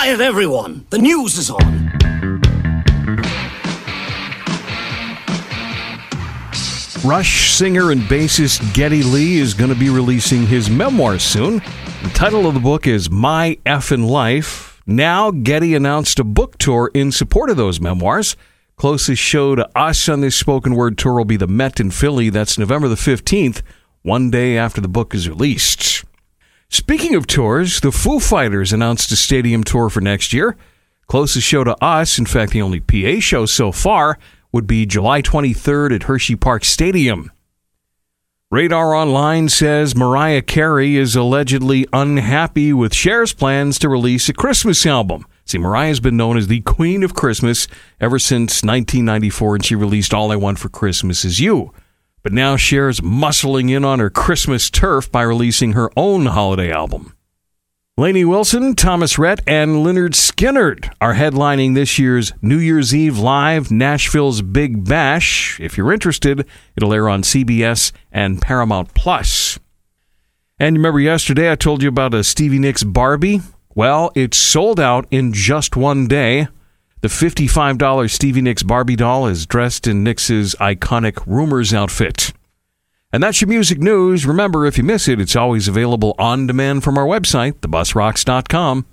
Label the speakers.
Speaker 1: Quiet, everyone! The news is on!
Speaker 2: Rush singer and bassist Geddy Lee is going to be releasing his memoir soon. The title of the book is My Effin' Life. Now, Geddy announced a book tour in support of those memoirs. Closest show to us on this spoken word tour will be the Met in Philly. That's November the 15th, one day after the book is released. Speaking of tours, the Foo Fighters announced a stadium tour for next year. Closest show to us, in fact, the only PA show so far, would be July 23rd at Hershey Park Stadium. Radar Online says Mariah Carey is allegedly unhappy with Cher's plans to release a Christmas album. See, Mariah's been known as the Queen of Christmas ever since 1994, and she released All I Want for Christmas Is You. But now Cher's muscling in on her Christmas turf by releasing her own holiday album. Lainey Wilson, Thomas Rhett, and Lynyrd Skynyrd are headlining this year's New Year's Eve Live Nashville's Big Bash. If you're interested, it'll air on CBS and Paramount Plus. And remember yesterday I told you about a Stevie Nicks Barbie? Well, it's sold out in just one day. The $55 Stevie Nicks Barbie doll is dressed in Nicks's iconic Rumors outfit. And that's your music news. Remember, if you miss it, it's always available on demand from our website, thebusrocks.com.